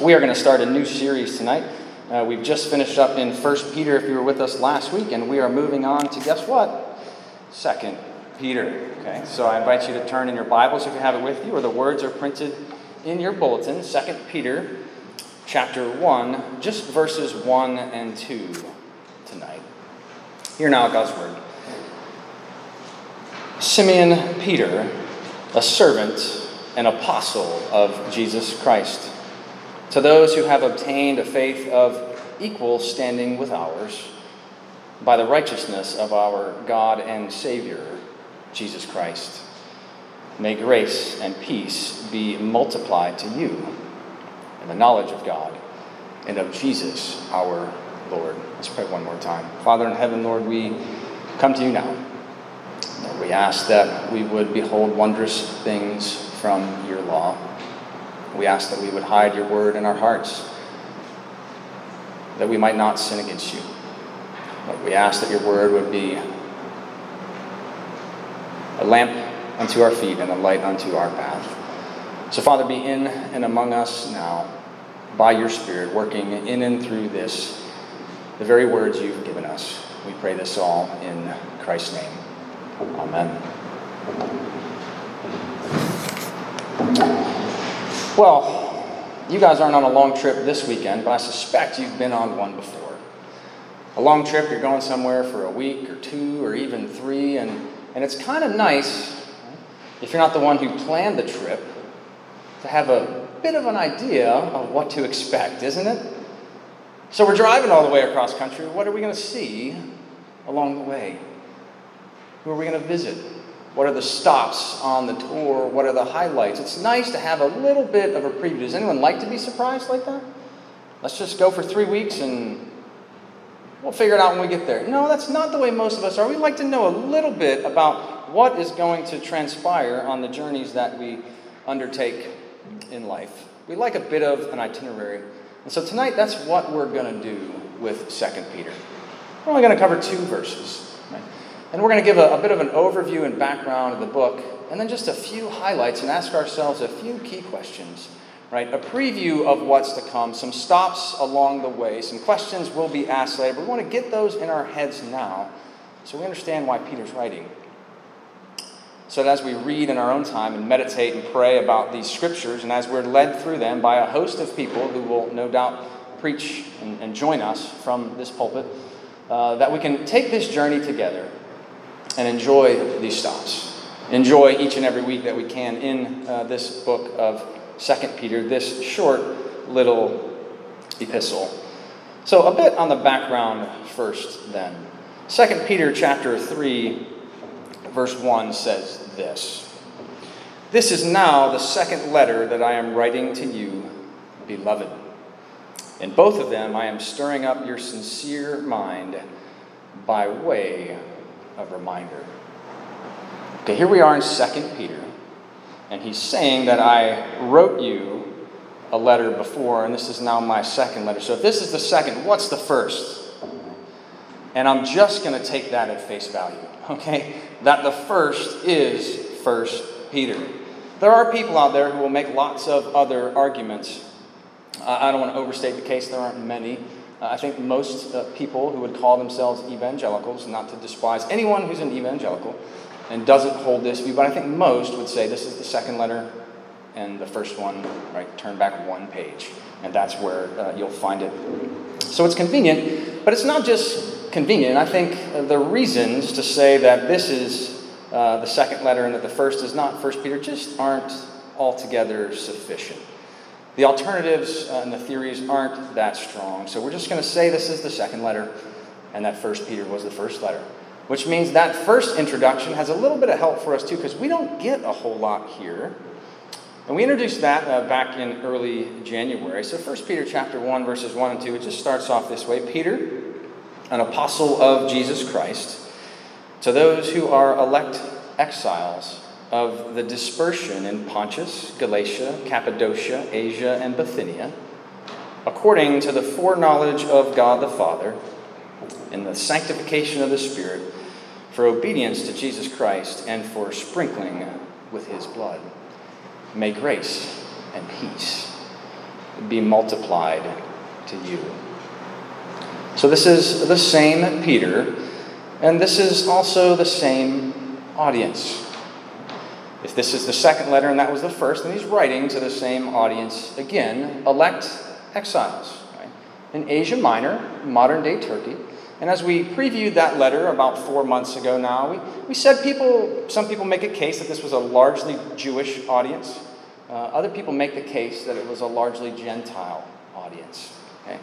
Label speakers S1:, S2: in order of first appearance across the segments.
S1: We are going to start a new series tonight. Uh, we've just finished up in 1 Peter, if you were with us last week, and we are moving on to guess what? 2 Peter. Okay, so I invite you to turn in your Bibles if you have it with you, or the words are printed in your bulletin. 2 Peter chapter 1, just verses 1 and 2 tonight. Hear now God's word. Simeon Peter, a servant and apostle of Jesus Christ to those who have obtained a faith of equal standing with ours by the righteousness of our God and Savior, Jesus Christ. May grace and peace be multiplied to you in the knowledge of God and of Jesus our Lord. Let's pray one more time. Father in heaven, Lord, we come to you now. Lord, we ask that we would behold wondrous things from your law. We ask that we would hide your word in our hearts, that we might not sin against you. Lord, we ask that your word would be a lamp unto our feet and a light unto our path. So, Father, be in and among us now by your Spirit, working in and through this, the very words you've given us. We pray this all in Christ's name. Amen. Well, you guys aren't on a long trip this weekend, but I suspect you've been on one before. A long trip, you're going somewhere for a week or two or even three, and, and it's kind of nice, if you're not the one who planned the trip, to have a bit of an idea of what to expect, isn't it? So we're driving all the way across country. What are we going to see along the way? Who are we going to visit? What are the stops on the tour? What are the highlights? It's nice to have a little bit of a preview. Does anyone like to be surprised like that? Let's just go for three weeks and we'll figure it out when we get there. No, that's not the way most of us are. We like to know a little bit about what is going to transpire on the journeys that we undertake in life. We like a bit of an itinerary. And so tonight, that's what we're going to do with 2 Peter. We're only going to cover two verses. And we're going to give a, a, bit of an overview and background of the book, and then just a few highlights and ask ourselves a few key questions, right? A preview of what's to come, some stops along the way, some questions will be asked later, but we want to get those in our heads now so we understand why Peter's writing. So that as we read in our own time and meditate and pray about these scriptures, and as we're led through them by a host of people who will no doubt preach and, and join us from this pulpit, uh, that we can take this journey together and enjoy these stops. Enjoy each and every week that we can in uh, this book of Second Peter, this short little epistle. So, a bit on the background first, then. Second Peter chapter 3, verse 1 says this This is now the second letter that I am writing to you, beloved. In both of them, I am stirring up your sincere mind by way of reminder. Okay, here we are in 2 Peter, and he's saying that I wrote you a letter before, and this is now my second letter. So if this is the second, what's the first? And I'm just going to take that at face value, okay? That the first is First Peter. There are people out there who will make lots of other arguments. I don't want to overstate the case, there aren't many. Uh, I think most uh, people who would call themselves evangelicals, not to despise anyone who's an evangelical and doesn't hold this view, but I think most would say this is the second letter and the first one, right? Turn back one page, and that's where uh, you'll find it. So it's convenient, but it's not just convenient. I think uh, the reasons to say that this is uh, the second letter and that the first is not First Peter just aren't altogether sufficient. The alternatives uh, and the theories aren't that strong. So we're just going to say this is the second letter and that First Peter was the first letter. Which means that first introduction has a little bit of help for us too, because we don't get a whole lot here. And we introduced that uh, back in early January. So 1 Peter chapter 1, verses 1 and 2, it just starts off this way. Peter, an apostle of Jesus Christ, to those who are elect exiles of the dispersion in Pontus, Galatia, Cappadocia, Asia, and Bithynia, according to the foreknowledge of God the Father, in the sanctification of the Spirit, for obedience to Jesus Christ, and for sprinkling with his blood. May grace and peace be multiplied to you. So, this is the same Peter, and this is also the same audience. If this is the second letter and that was the first, then he's writing to the same audience again elect exiles right? in Asia Minor, modern day Turkey. And as we previewed that letter about four months ago now, we, we said people, some people make a case that this was a largely Jewish audience. Uh, other people make the case that it was a largely Gentile audience. Okay?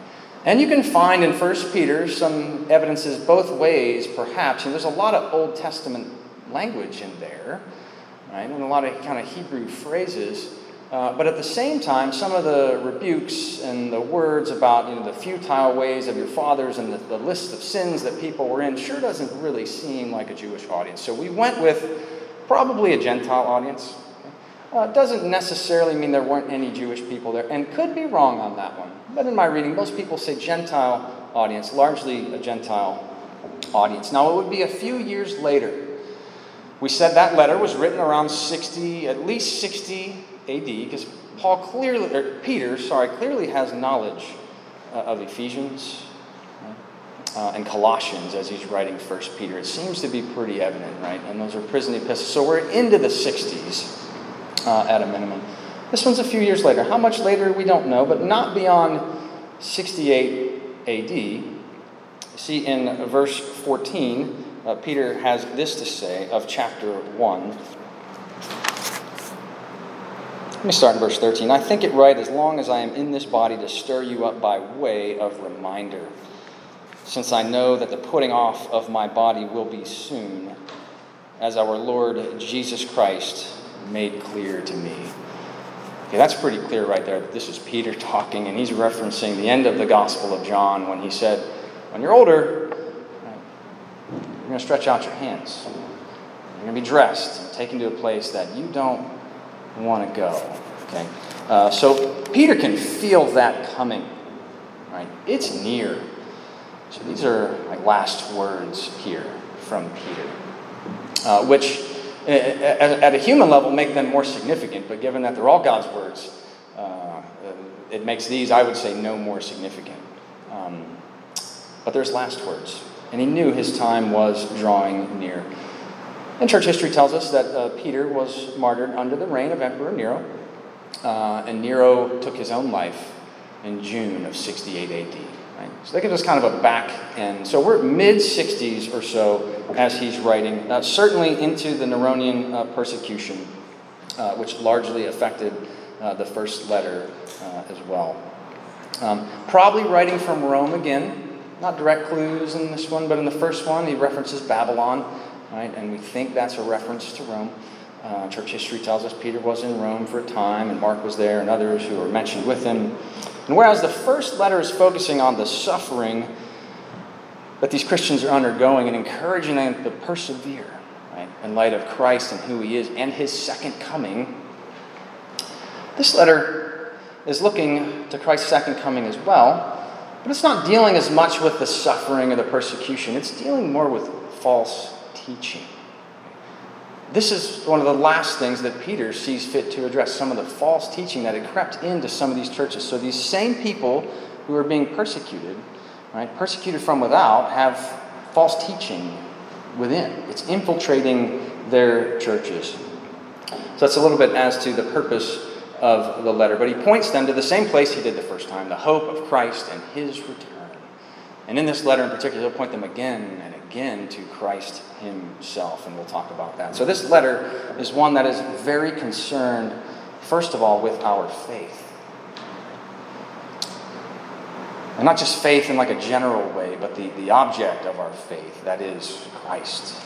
S1: And you can find in 1 Peter some evidences both ways, perhaps. And there's a lot of Old Testament language in there, right? And a lot of kind of Hebrew phrases. Uh, but at the same time, some of the rebukes and the words about you know, the futile ways of your fathers and the, the list of sins that people were in sure doesn't really seem like a Jewish audience. So we went with probably a Gentile audience. Uh, doesn't necessarily mean there weren't any Jewish people there, and could be wrong on that one. But in my reading, most people say Gentile audience, largely a Gentile audience. Now, it would be a few years later. We said that letter was written around 60, at least 60 AD, because Paul clearly, or Peter, sorry, clearly has knowledge uh, of Ephesians uh, and Colossians as he's writing First Peter. It seems to be pretty evident, right? And those are prison epistles. So we're into the 60s uh, at a minimum. This one's a few years later. How much later, we don't know, but not beyond 68 AD. See, in verse 14, uh, Peter has this to say of chapter 1. Let me start in verse 13. I think it right, as long as I am in this body, to stir you up by way of reminder, since I know that the putting off of my body will be soon, as our Lord Jesus Christ made clear to me. Okay, that's pretty clear right there. This is Peter talking, and he's referencing the end of the Gospel of John when he said, When you're older, you're going to stretch out your hands. You're going to be dressed and taken to a place that you don't want to go. Okay? Uh, so Peter can feel that coming. Right? It's near. So these are like last words here from Peter, uh, which at a human level make them more significant, but given that they're all God's words, uh, it makes these, I would say, no more significant. Um, but there's last words, and he knew his time was drawing near. And church history tells us that uh, Peter was martyred under the reign of Emperor Nero, uh, and Nero took his own life in June of 68 AD. Right? So they give us kind of a back end. So we're mid 60s or so as he's writing, uh, certainly into the Neronian uh, persecution, uh, which largely affected uh, the first letter as well. Um, probably writing from Rome again. Not direct clues in this one, but in the first one, he references Babylon right? And we think that's a reference to Rome. Uh, church history tells us Peter was in Rome for a time, and Mark was there, and others who were mentioned with him. And whereas the first letter is focusing on the suffering that these Christians are undergoing and encouraging them to persevere, right, in light of Christ and who he is and his second coming, this letter is looking to Christ's second coming as well, but it's not dealing as much with the suffering or the persecution. It's dealing more with false teaching. This is one of the last things that Peter sees fit to address some of the false teaching that had crept into some of these churches. So these same people who are being persecuted, right, persecuted from without, have false teaching within. It's infiltrating their churches. So that's a little bit as to the purpose of the letter. But he points them to the same place he did the first time the hope of Christ and his return. And in this letter in particular, he'll point them again and again to Christ himself, and we'll talk about that. So, this letter is one that is very concerned, first of all, with our faith. And not just faith in like a general way, but the, the object of our faith, that is Christ.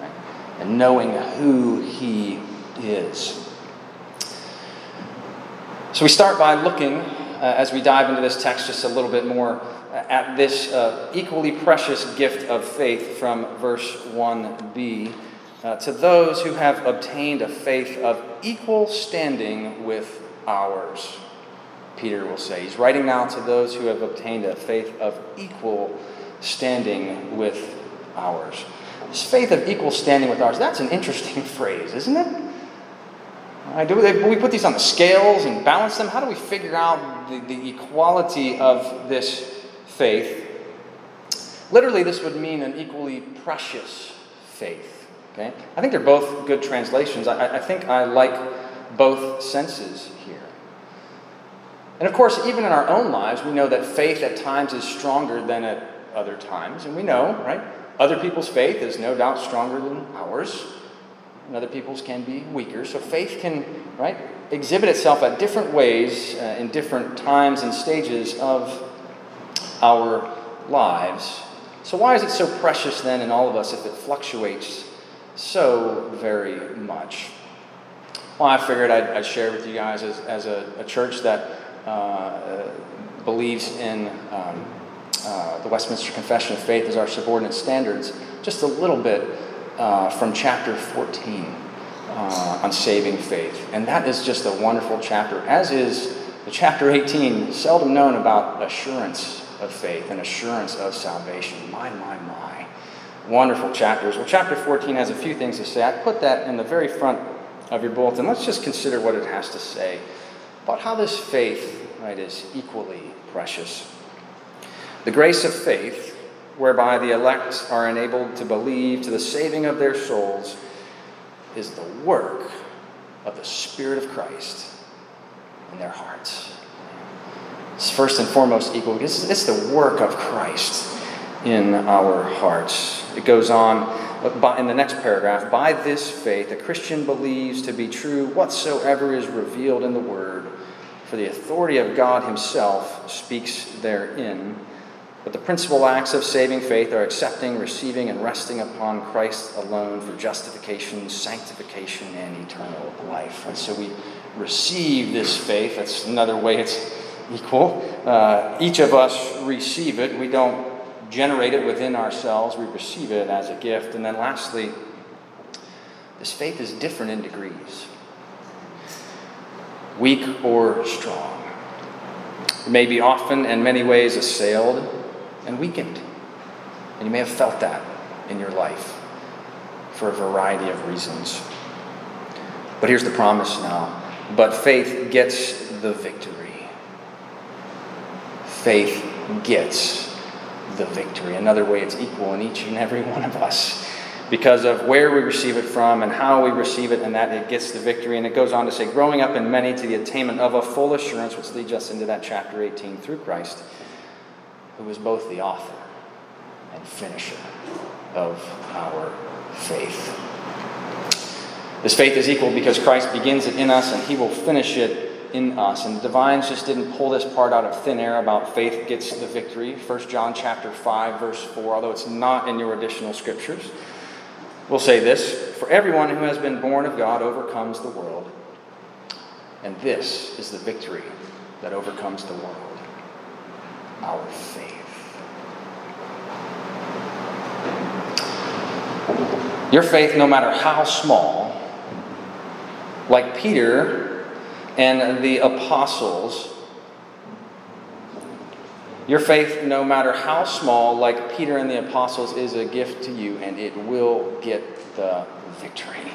S1: Right? And knowing who he is. So we start by looking, uh, as we dive into this text just a little bit more, at this uh, equally precious gift of faith from verse 1b uh, to those who have obtained a faith of equal standing with ours. Peter will say. He's writing now to those who have obtained a faith of equal standing with ours. This faith of equal standing with ours, that's an interesting phrase, isn't it? Right, do we, we put these on the scales and balance them? How do we figure out the, the equality of this faith? Literally, this would mean an equally precious faith. Okay? I think they're both good translations. I, I think I like both senses here. And of course, even in our own lives, we know that faith at times is stronger than at other times. And we know, right? Other people's faith is no doubt stronger than ours and other people's can be weaker. So faith can, right, exhibit itself at different ways uh, in different times and stages of our lives. So why is it so precious then in all of us if it fluctuates so very much? Well, I figured I'd, I'd share with you guys as, as a, a church that uh, believes in um, uh, the Westminster Confession of Faith as our subordinate standards, just a little bit uh, from chapter 14 uh, on saving faith. And that is just a wonderful chapter, as is the chapter 18, seldom known about assurance of faith and assurance of salvation. My, my, my. Wonderful chapters. Well, chapter 14 has a few things to say. I put that in the very front of your bulletin. Let's just consider what it has to say about how this faith right, is equally precious. The grace of faith whereby the elect are enabled to believe to the saving of their souls, is the work of the Spirit of Christ in their hearts. It's first and foremost equal because it's the work of Christ in our hearts. It goes on in the next paragraph by this faith, a Christian believes to be true whatsoever is revealed in the Word, for the authority of God Himself speaks therein but the principal acts of saving faith are accepting, receiving, and resting upon Christ alone for justification, sanctification, and eternal life. And so we receive this faith. That's another way it's equal. Uh, each of us receive it. We don't generate it within ourselves, we receive it as a gift. And then lastly, this faith is different in degrees weak or strong. It may be often and many ways assailed and weakened. And you may have felt that in your life for a variety of reasons. But here's the promise now. But faith gets the victory. Faith gets the victory. Another way it's equal in each and every one of us because of where we receive it from and how we receive it, and that it gets the victory. And it goes on to say, growing up in many to the attainment of a full assurance, which leads us into that chapter 18 through Christ who is both the author and finisher of our faith. This faith is equal because Christ begins it in us and he will finish it in us. And the divines just didn't pull this part out of thin air about faith gets the victory. 1 John chapter 5 verse 4, although it's not in your additional scriptures. We'll say this, for everyone who has been born of God overcomes the world. And this is the victory that overcomes the world our faith. Your faith, no matter how small, like Peter and the apostles, your faith, no matter how small, like Peter and the apostles, is a gift to you and it will get the victory.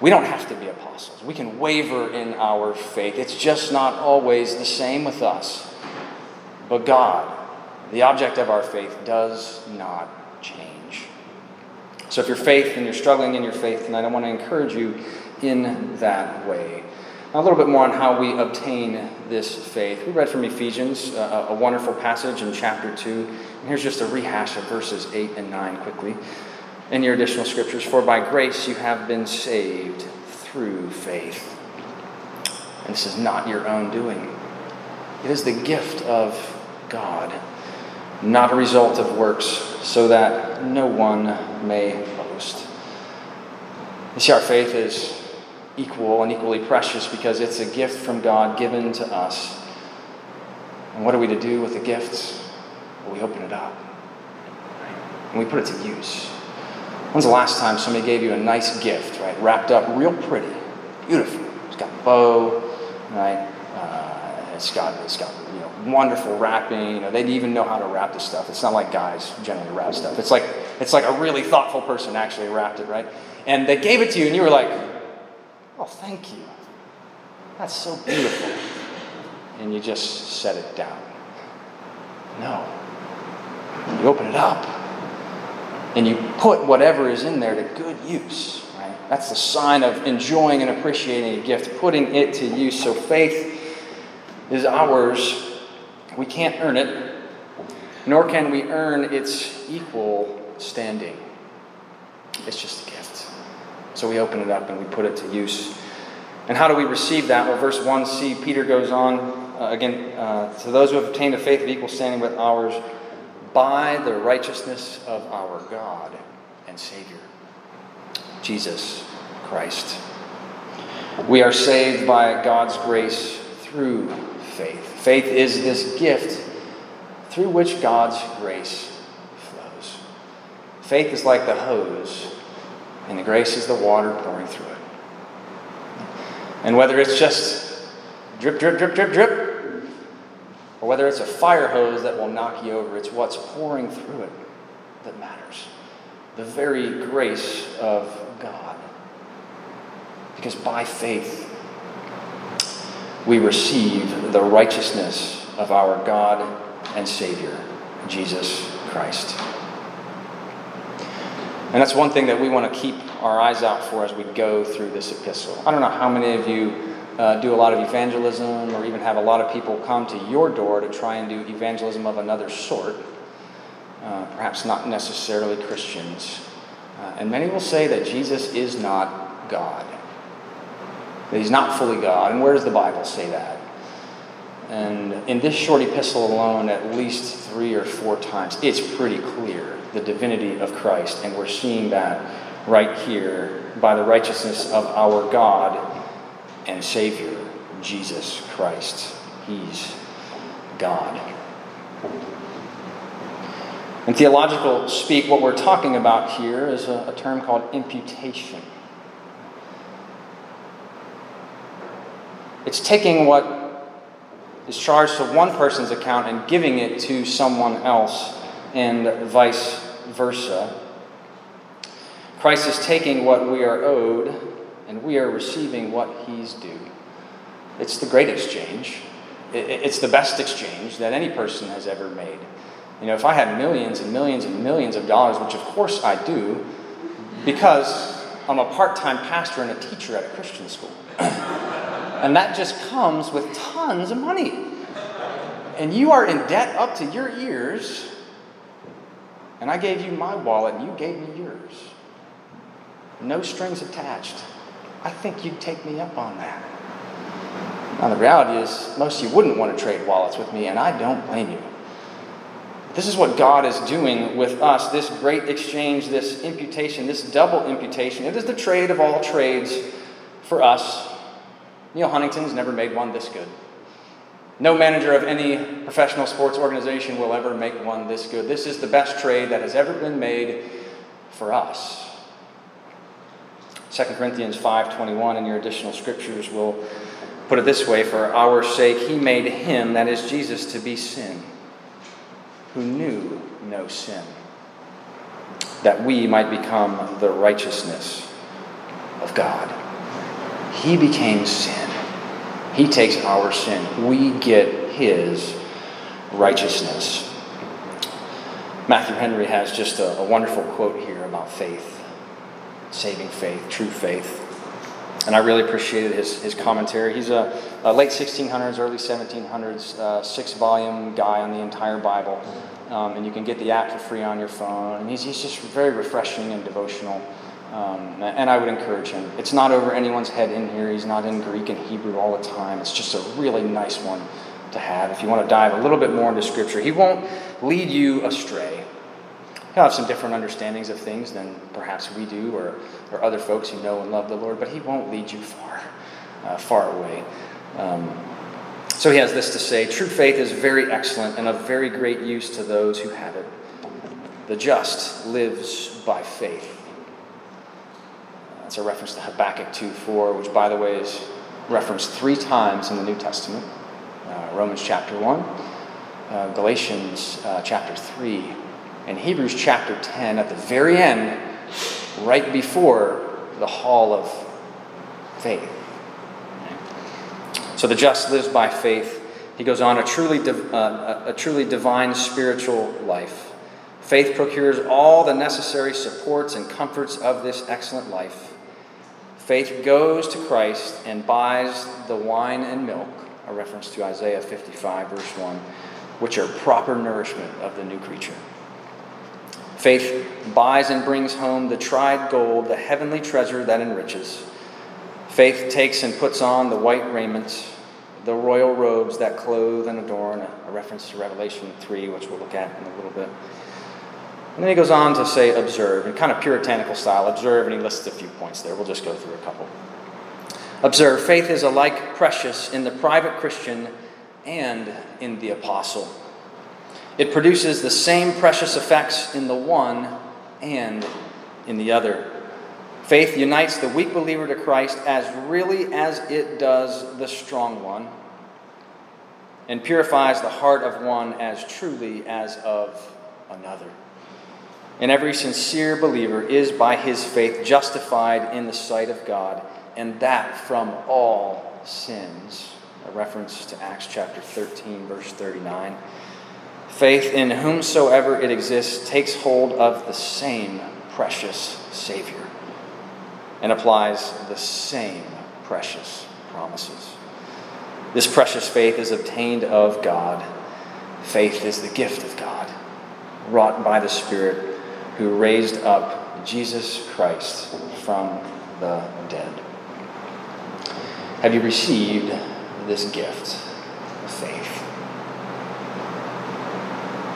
S1: We don't have to be apostles. We can waver in our faith. It's just not always the same with us. But God, the object of our faith, does not change. So if your faith and you're struggling in your faith tonight, I want to encourage you in that way. Now, a little bit more on how we obtain this faith. We read from Ephesians, uh, a wonderful passage in chapter 2. And here's just a rehash of verses 8 and 9 quickly in your additional scriptures. For by grace you have been saved through faith. And this is not your own doing, it is the gift of God, not a result of works, so that no one may boast. You see, our faith is equal and equally precious because it's a gift from God given to us. And what are we to do with the gifts? Well, we open it up and we put it to use. When's the last time somebody gave you a nice gift, right? Wrapped up real pretty, beautiful. It's got a bow, right? Uh, it's got it's got wonderful wrapping. You know, they even know how to wrap this stuff. It's not like guys generally wrap stuff. It's like it's like a really thoughtful person actually wrapped it, right? And they gave it to you, and you were like, Oh, thank you. That's so beautiful. And you just set it down. No. You open it up and you put whatever is in there to good use. Right? That's the sign of enjoying and appreciating a gift, putting it to use. So faith is ours. We can't earn it, nor can we earn its equal standing. It's just a gift. So we open it up and we put it to use. And how do we receive that? Well, verse 1c, Peter goes on uh, again uh, to those who have obtained a faith of equal standing with ours by the righteousness of our God and Savior, Jesus Christ. We are saved by God's grace through faith. Faith is this gift through which God's grace flows. Faith is like the hose, and the grace is the water pouring through it. And whether it's just drip, drip, drip, drip, drip, or whether it's a fire hose that will knock you over, it's what's pouring through it that matters. The very grace of God. Because by faith, we receive the righteousness of our God and Savior, Jesus Christ. And that's one thing that we want to keep our eyes out for as we go through this epistle. I don't know how many of you uh, do a lot of evangelism or even have a lot of people come to your door to try and do evangelism of another sort, uh, perhaps not necessarily Christians. Uh, and many will say that Jesus is not God, that he's not fully God. And where does the Bible say that? And in this short epistle alone, at least three or four times, it's pretty clear the divinity of Christ. And we're seeing that right here by the righteousness of our God and Savior, Jesus Christ. He's God. In theological speak, what we're talking about here is a, a term called imputation. It's taking what is charged to one person's account and giving it to someone else, and vice versa. Christ is taking what we are owed and we are receiving what He's due. It's the great exchange. It's the best exchange that any person has ever made. You know, if I had millions and millions and millions of dollars, which of course I do, because I'm a part time pastor and a teacher at a Christian school. and that just comes with tons of money. And you are in debt up to your ears, and I gave you my wallet and you gave me yours. No strings attached. I think you'd take me up on that. Now, the reality is, most of you wouldn't want to trade wallets with me, and I don't blame you. This is what God is doing with us this great exchange, this imputation, this double imputation. It is the trade of all trades for us. Neal Huntington's never made one this good. No manager of any professional sports organization will ever make one this good. This is the best trade that has ever been made for us. 2 Corinthians 5:21 in your additional scriptures will put it this way, for our sake he made him, that is Jesus, to be sin, who knew no sin, that we might become the righteousness of God. He became sin. He takes our sin. We get his righteousness. Matthew Henry has just a, a wonderful quote here about faith saving faith, true faith. And I really appreciated his, his commentary. He's a, a late 1600s, early 1700s, uh, six volume guy on the entire Bible. Um, and you can get the app for free on your phone. And he's, he's just very refreshing and devotional. Um, and I would encourage him. It's not over anyone's head in here. He's not in Greek and Hebrew all the time. It's just a really nice one to have if you want to dive a little bit more into Scripture. He won't lead you astray. He'll have some different understandings of things than perhaps we do or, or other folks who know and love the Lord, but he won't lead you far, uh, far away. Um, so he has this to say True faith is very excellent and of very great use to those who have it. The just lives by faith. That's a reference to Habakkuk 2 4, which, by the way, is referenced three times in the New Testament uh, Romans chapter 1, uh, Galatians uh, chapter 3, and Hebrews chapter 10, at the very end, right before the hall of faith. So the just lives by faith. He goes on a truly, uh, a truly divine spiritual life. Faith procures all the necessary supports and comforts of this excellent life. Faith goes to Christ and buys the wine and milk, a reference to Isaiah 55, verse 1, which are proper nourishment of the new creature. Faith buys and brings home the tried gold, the heavenly treasure that enriches. Faith takes and puts on the white raiment, the royal robes that clothe and adorn, a reference to Revelation 3, which we'll look at in a little bit. And then he goes on to say, observe, in kind of puritanical style, observe, and he lists a few points there. We'll just go through a couple. Observe, faith is alike precious in the private Christian and in the apostle. It produces the same precious effects in the one and in the other. Faith unites the weak believer to Christ as really as it does the strong one, and purifies the heart of one as truly as of another. And every sincere believer is by his faith justified in the sight of God, and that from all sins. A reference to Acts chapter 13, verse 39. Faith in whomsoever it exists takes hold of the same precious Savior and applies the same precious promises. This precious faith is obtained of God. Faith is the gift of God, wrought by the Spirit who raised up Jesus Christ from the dead. Have you received this gift of faith?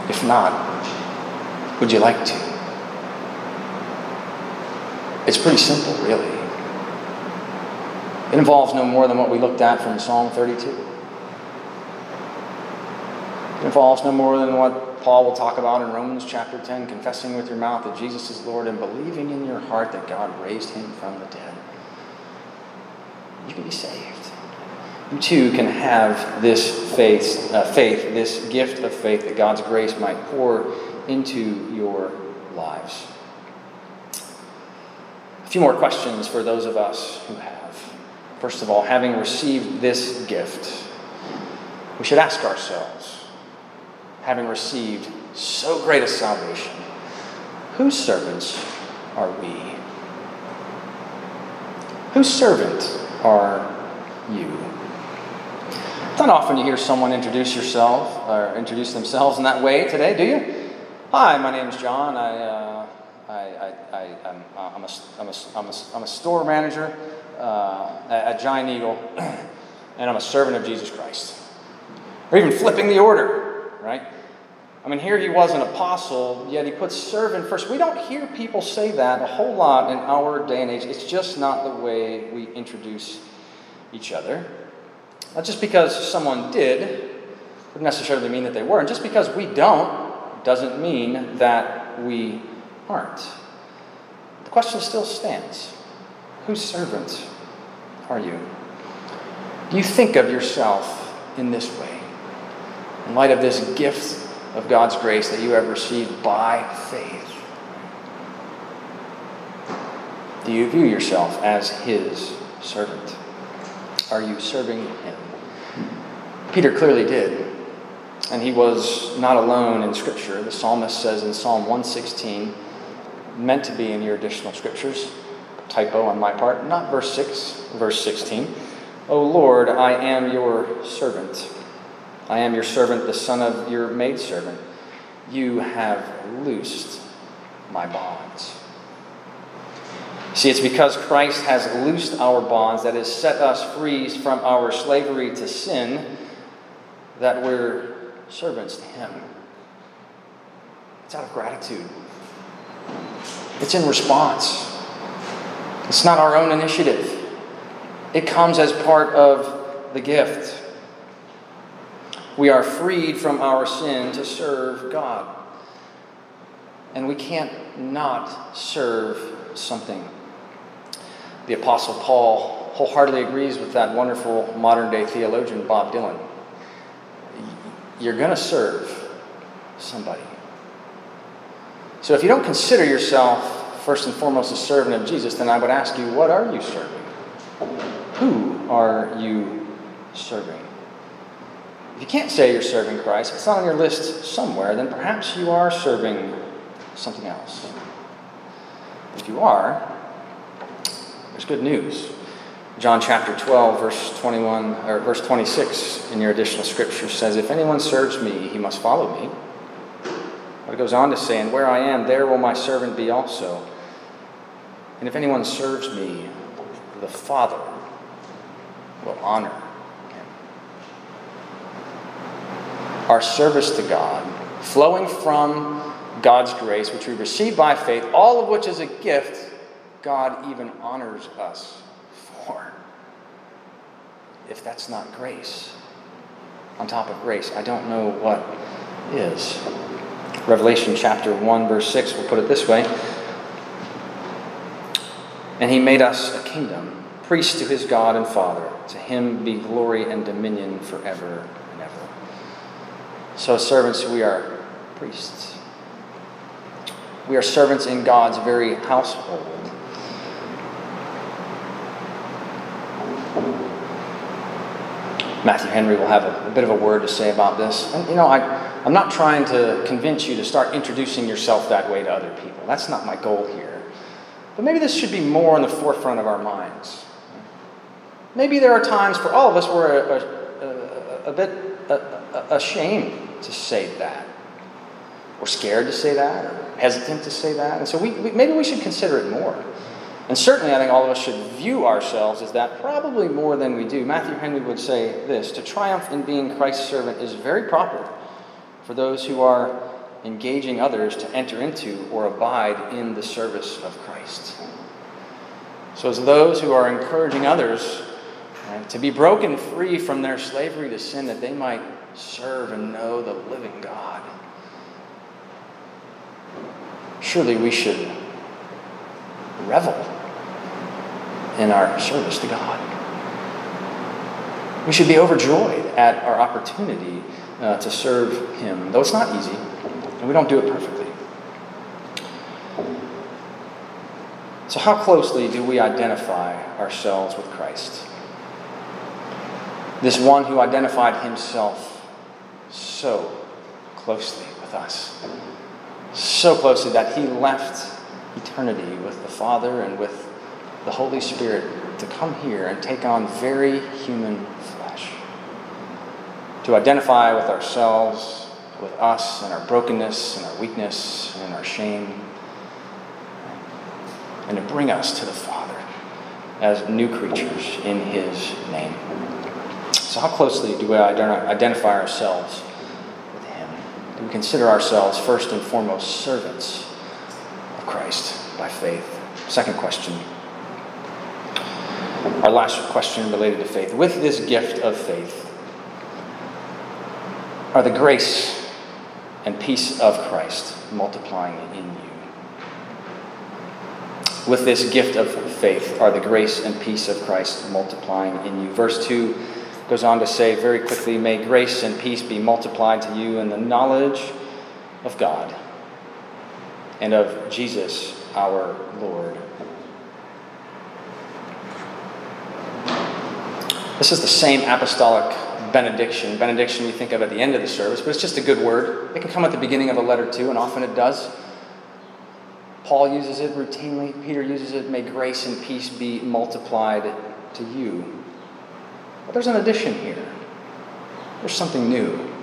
S1: If not, would you like to? It's pretty simple, really. It involves no more than what we looked at from Psalm 32. It involves no more than what Paul will talk about in Romans chapter 10 confessing with your mouth that Jesus is Lord and believing in your heart that God raised him from the dead. You can be saved. You too can have this faith, uh, faith, this gift of faith that God's grace might pour into your lives A few more questions for those of us who have. First of all, having received this gift, we should ask ourselves, having received so great a salvation, whose servants are we? Whose servant are you? Not often you hear someone introduce yourself or introduce themselves in that way today, do you? Hi, my name is John. I uh, I, I, am uh, I'm, a, I'm, a, I'm, a, I'm a store manager uh, at Giant Eagle, and I'm a servant of Jesus Christ. Or even flipping the order, right? I mean, here he was an apostle, yet he puts servant first. We don't hear people say that a whole lot in our day and age. It's just not the way we introduce each other. Not just because someone did, would necessarily mean that they were. And just because we don't, doesn't mean that we aren't. The question still stands Whose servant are you? Do you think of yourself in this way? In light of this gift of God's grace that you have received by faith, do you view yourself as His servant? Are you serving Him? Peter clearly did. And he was not alone in Scripture. The psalmist says in Psalm 116, meant to be in your additional scriptures. Typo on my part, not verse 6, verse 16. O Lord, I am your servant. I am your servant, the son of your maidservant. You have loosed my bonds. See, it's because Christ has loosed our bonds, that has set us free from our slavery to sin, that we're servants to Him. It's out of gratitude. It's in response. It's not our own initiative. It comes as part of the gift. We are freed from our sin to serve God. And we can't not serve something. The Apostle Paul wholeheartedly agrees with that wonderful modern day theologian, Bob Dylan. You're going to serve somebody. So if you don't consider yourself first and foremost a servant of Jesus, then I would ask you, what are you serving? Who are you serving? If you can't say you're serving Christ, if it's not on your list somewhere, then perhaps you are serving something else. If you are, there's good news. John chapter 12, verse 21 or verse 26 in your additional scripture says, If anyone serves me, he must follow me. But it goes on to say, And where I am, there will my servant be also. And if anyone serves me, the Father will honor him. Our service to God, flowing from God's grace, which we receive by faith, all of which is a gift, God even honors us for. If that's not grace, on top of grace, I don't know what is. Revelation chapter 1, verse 6 we'll put it this way And he made us a kingdom, priest to his God and Father. To him be glory and dominion forever. So, servants, we are priests. We are servants in God's very household. Matthew Henry will have a, a, bit of a word to say about this. And, you know, I, I'm not trying to convince you to start introducing yourself that way to other people. That's not my goal here. But maybe this should be more in the forefront of our minds. Maybe there are times for all of us where a, a, a bit ashamed to say that, or scared to say that, or hesitant to say that. And so we, we, maybe we should consider it more. And certainly, I think all of us should view ourselves as that probably more than we do. Matthew Henry would say this To triumph in being Christ's servant is very proper for those who are engaging others to enter into or abide in the service of Christ. So, as those who are encouraging others right, to be broken free from their slavery to sin, that they might serve and know the living God, surely we should revel in our service to God. We should be overjoyed at our opportunity uh, to serve Him, though it's not easy, and we don't do it perfectly. So, how closely do we identify ourselves with Christ? This one who identified himself so closely with us, so closely that he left eternity with the Father and with the Holy Spirit to come here and take on very human flesh. To identify with ourselves, with us, and our brokenness, and our weakness, and our shame. And to bring us to the Father as new creatures in His name. So, how closely do we identify ourselves we consider ourselves first and foremost servants of Christ by faith? Second question our last question related to faith. With this gift of faith, are the grace and peace of Christ multiplying in you? With this gift of faith, are the grace and peace of Christ multiplying in you? Verse 2 goes on to say very quickly May grace and peace be multiplied to you in the knowledge of God and of Jesus our Lord This is the same apostolic benediction. Benediction we think of at the end of the service, but it's just a good word. It can come at the beginning of a letter too, and often it does. Paul uses it routinely, Peter uses it. May grace and peace be multiplied to you. But there's an addition here. There's something new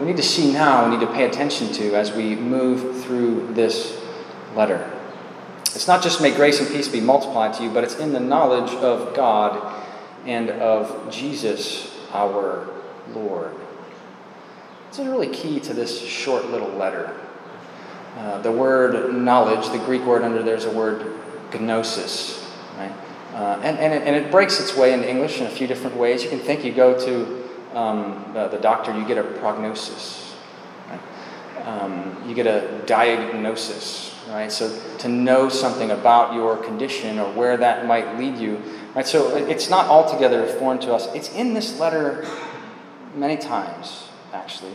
S1: we need to see now, we need to pay attention to as we move through this letter. It's not just may grace and peace be multiplied to you, but it's in the knowledge of God and of Jesus our Lord. This is really key to this short little letter. Uh, the word knowledge, the Greek word under there is a word gnosis, right? Uh, and, and, it, and it breaks its way into English in a few different ways. You can think you go to um, the, the, doctor, you get a prognosis, um, you get a diagnosis, right? So to know something about your condition or where that might lead you Right, so it's not altogether foreign to us. It's in this letter many times, actually.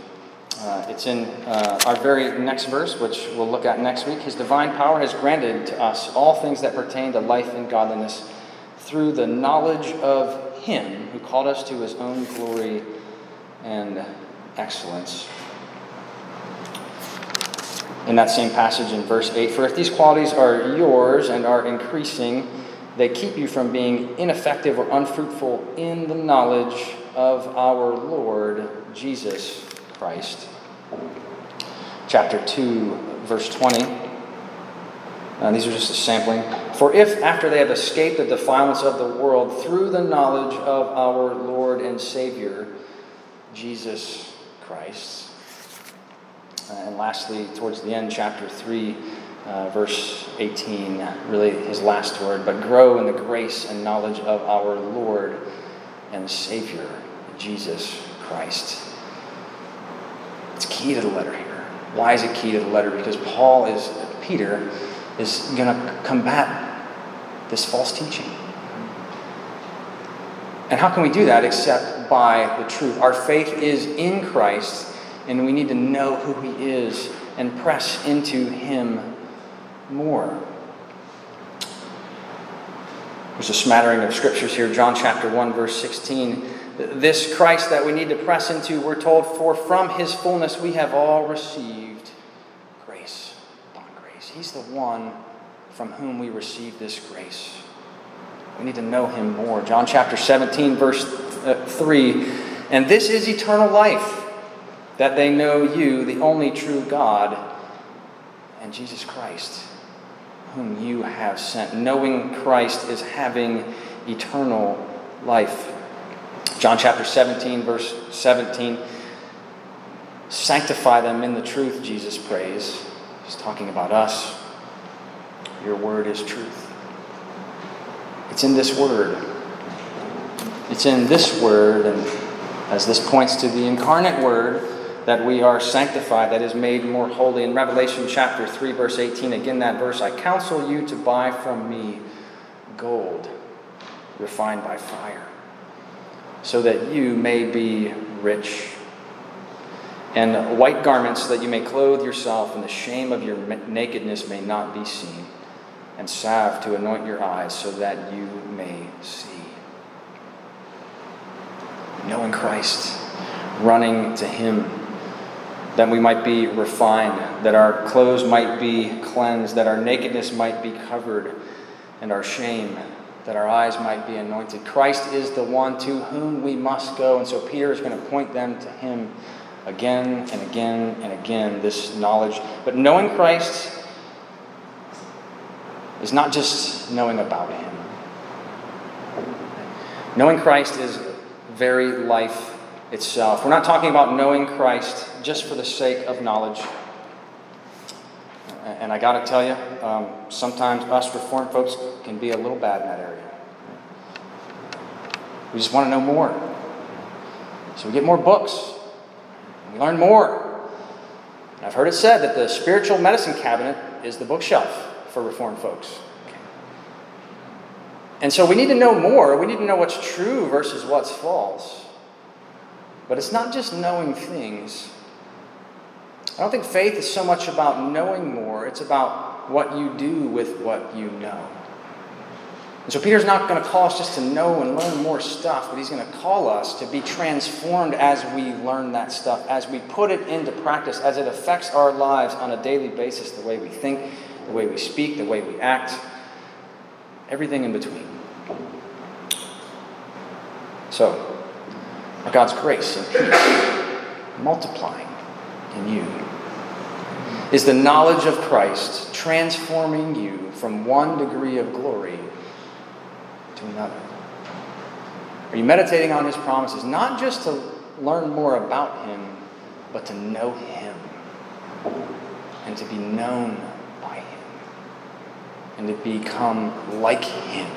S1: Uh, it's in uh, our very next verse, which we'll look at next week. His divine power has granted to us all things that pertain to life and godliness through the knowledge of Him who called us to His own glory and excellence. In that same passage in verse 8, for if these qualities are yours and are increasing, they keep you from being ineffective or unfruitful in the knowledge of our Lord Jesus Christ. Chapter 2, verse 20. Uh, these are just a sampling. For if, after they have escaped the defilements of the world through the knowledge of our Lord and Savior, Jesus Christ. Uh, and lastly, towards the end, chapter 3, uh, verse 18, really his last word, but grow in the grace and knowledge of our Lord and Savior, Jesus Christ. It's key to the letter here. Why is it key to the letter? Because Paul is, Peter, is going to combat this false teaching. And how can we do that except by the truth? Our faith is in Christ, and we need to know who He is and press into Him more. There's a smattering of scriptures here. John chapter 1, verse 16. This Christ that we need to press into, we're told, for from his fullness we have all received. He's the one from whom we receive this grace. We need to know him more. John chapter 17, verse uh, 3. And this is eternal life, that they know you, the only true God, and Jesus Christ, whom you have sent. Knowing Christ is having eternal life. John chapter 17, verse 17. Sanctify them in the truth, Jesus prays. He's talking about us. Your word is truth. It's in this word. It's in this word, and as this points to the incarnate word, that we are sanctified, that is made more holy. In Revelation chapter 3, verse 18, again that verse, I counsel you to buy from me gold refined by fire so that you may be rich, and white garments that you may clothe yourself, and the shame of your nakedness may not be seen, and salve to anoint your eyes so that you may see. Knowing Christ, running to Him, that we might be refined, that our clothes might be cleansed, that our nakedness might be covered, and our shame that our eyes might be anointed. Christ is the one to whom we must go. And so Peter is going to point them to him again and again and again, this knowledge. But knowing Christ is not just knowing about him. Knowing Christ is very life itself. We're not talking about knowing Christ just for the sake of knowledge. And I got to tell you, um, sometimes us Reformed folks can be a little bad in that area. We just want to know more. So we get more books, we learn more. I've heard it said that the spiritual medicine cabinet is the bookshelf for Reformed folks. And so we need to know more. We need to know what's true versus what's false. But it's not just knowing things, I don't think faith is so much about knowing more, it's about what you do with what you know. And so Peter's not going to call us just to know and learn more stuff, but he's going to call us to be transformed as we learn that stuff, as we put it into practice, as it affects our lives on a daily basis the way we think, the way we speak, the way we act, everything in between. So, God's grace and peace multiplying in you is the knowledge of Christ transforming you from one degree of glory to another? Are you meditating on his promises, not just to learn more about him, but to know him and to be known by him and to become like him?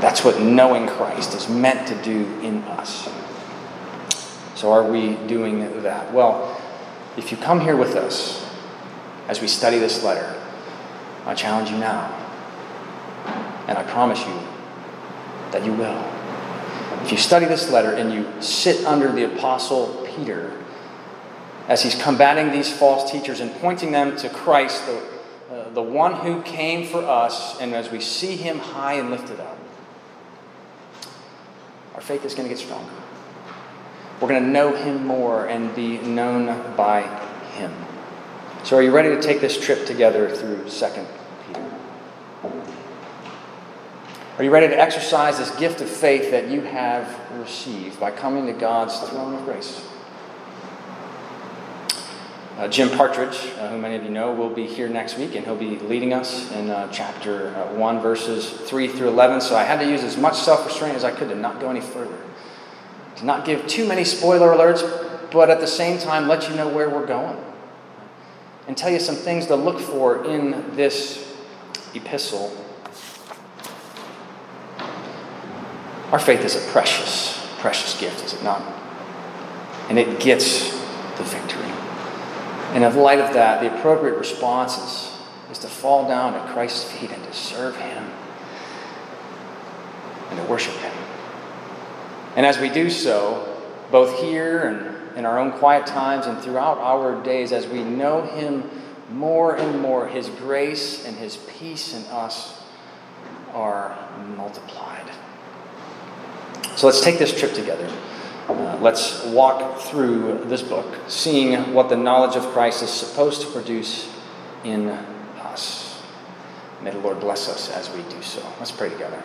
S1: That's what knowing Christ is meant to do in us. So, are we doing that? Well, if you come here with us as we study this letter, I challenge you now, and I promise you that you will. If you study this letter and you sit under the Apostle Peter as he's combating these false teachers and pointing them to Christ, the, uh, the one who came for us, and as we see him high and lifted up, our faith is going to get stronger. We're going to know him more and be known by him. So, are you ready to take this trip together through 2 Peter? Are you ready to exercise this gift of faith that you have received by coming to God's throne of grace? Uh, Jim Partridge, uh, who many of you know, will be here next week, and he'll be leading us in uh, chapter uh, 1, verses 3 through 11. So I had to use as much self restraint as I could to not go any further, to not give too many spoiler alerts, but at the same time let you know where we're going, and tell you some things to look for in this epistle. Our faith is a precious, precious gift, is it not? And it gets the victory. And in light of that, the appropriate response is, is to fall down at Christ's feet and to serve Him and to worship Him. And as we do so, both here and in our own quiet times and throughout our days, as we know Him more and more, His grace and His peace in us are multiplied. So let's take this trip together. Uh, let's walk through this book, seeing what the knowledge of Christ is supposed to produce in us. May the Lord bless us as we do so. Let's pray together.